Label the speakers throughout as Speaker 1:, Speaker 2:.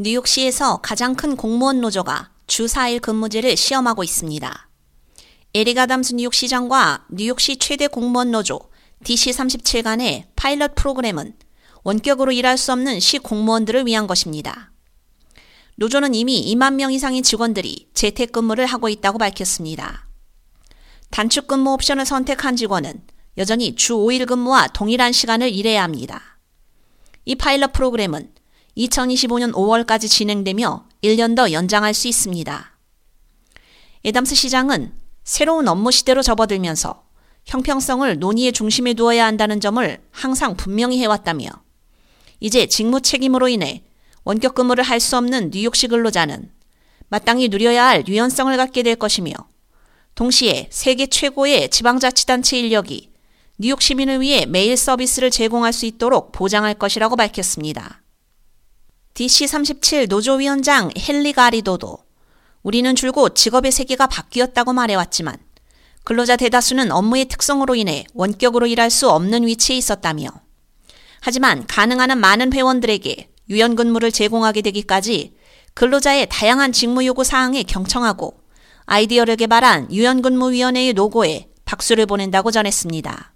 Speaker 1: 뉴욕시에서 가장 큰 공무원 노조가 주 4일 근무제를 시험하고 있습니다. 에릭 아담스 뉴욕시장과 뉴욕시 최대 공무원 노조 DC37 간의 파일럿 프로그램은 원격으로 일할 수 없는 시 공무원들을 위한 것입니다. 노조는 이미 2만 명 이상의 직원들이 재택근무를 하고 있다고 밝혔습니다. 단축 근무 옵션을 선택한 직원은 여전히 주 5일 근무와 동일한 시간을 일해야 합니다. 이 파일럿 프로그램은 2025년 5월까지 진행되며 1년 더 연장할 수 있습니다. 에담스 시장은 새로운 업무 시대로 접어들면서 형평성을 논의의 중심에 두어야 한다는 점을 항상 분명히 해왔다며 이제 직무 책임으로 인해 원격 근무를 할 수 없는 뉴욕시 근로자는 마땅히 누려야 할 유연성을 갖게 될 것이며 동시에 세계 최고의 지방자치단체 인력이 뉴욕 시민을 위해 메일 서비스를 제공할 수 있도록 보장할 것이라고 밝혔습니다. DC37 노조위원장 헨리 가리도도 우리는 줄곧 직업의 세계가 바뀌었다고 말해왔지만 근로자 대다수는 업무의 특성으로 인해 원격으로 일할 수 없는 위치에 있었다며 하지만 가능한 한 많은 회원들에게 유연 근무를 제공하게 되기까지 근로자의 다양한 직무 요구 사항에 경청하고 아이디어를 개발한 유연근무위원회의 노고에 박수를 보낸다고 전했습니다.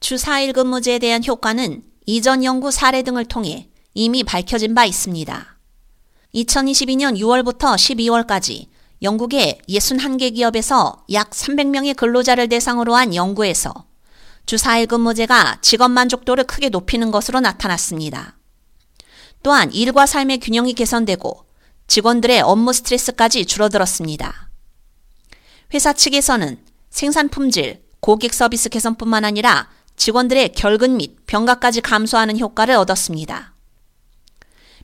Speaker 1: 주 4일 근무제에 대한 효과는 이전 연구 사례 등을 통해 이미 밝혀진 바 있습니다. 2022년 6월부터 12월까지 영국의 61개 기업에서 약 300명의 근로자를 대상으로 한 연구에서 주 4일 근무제가 직업 만족도를 크게 높이는 것으로 나타났습니다. 또한 일과 삶의 균형이 개선되고 직원들의 업무 스트레스까지 줄어들었습니다. 회사 측에서는 생산 품질, 고객 서비스 개선뿐만 아니라 직원들의 결근 및 병가까지 감소하는 효과를 얻었습니다.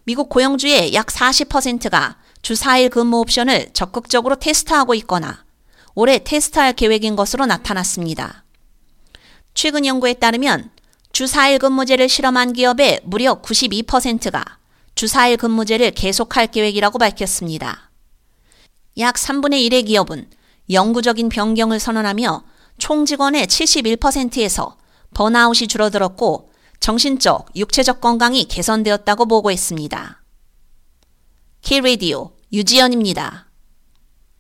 Speaker 1: 미국 고용주의 약 40%가 주 4일 근무 옵션을 적극적으로 테스트하고 있거나 올해 테스트할 계획인 것으로 나타났습니다. 최근 연구에 따르면 주 4일 근무제를 실험한 기업의 무려 92%가 주 4일 근무제를 계속할 계획이라고 밝혔습니다. 약 3분의 1의 기업은 영구적인 변경을 선언하며 총 직원의 71%에서 번아웃이 줄어들었고 정신적, 육체적 건강이 개선되었다고 보고했습니다. 키레디오 유지연입니다.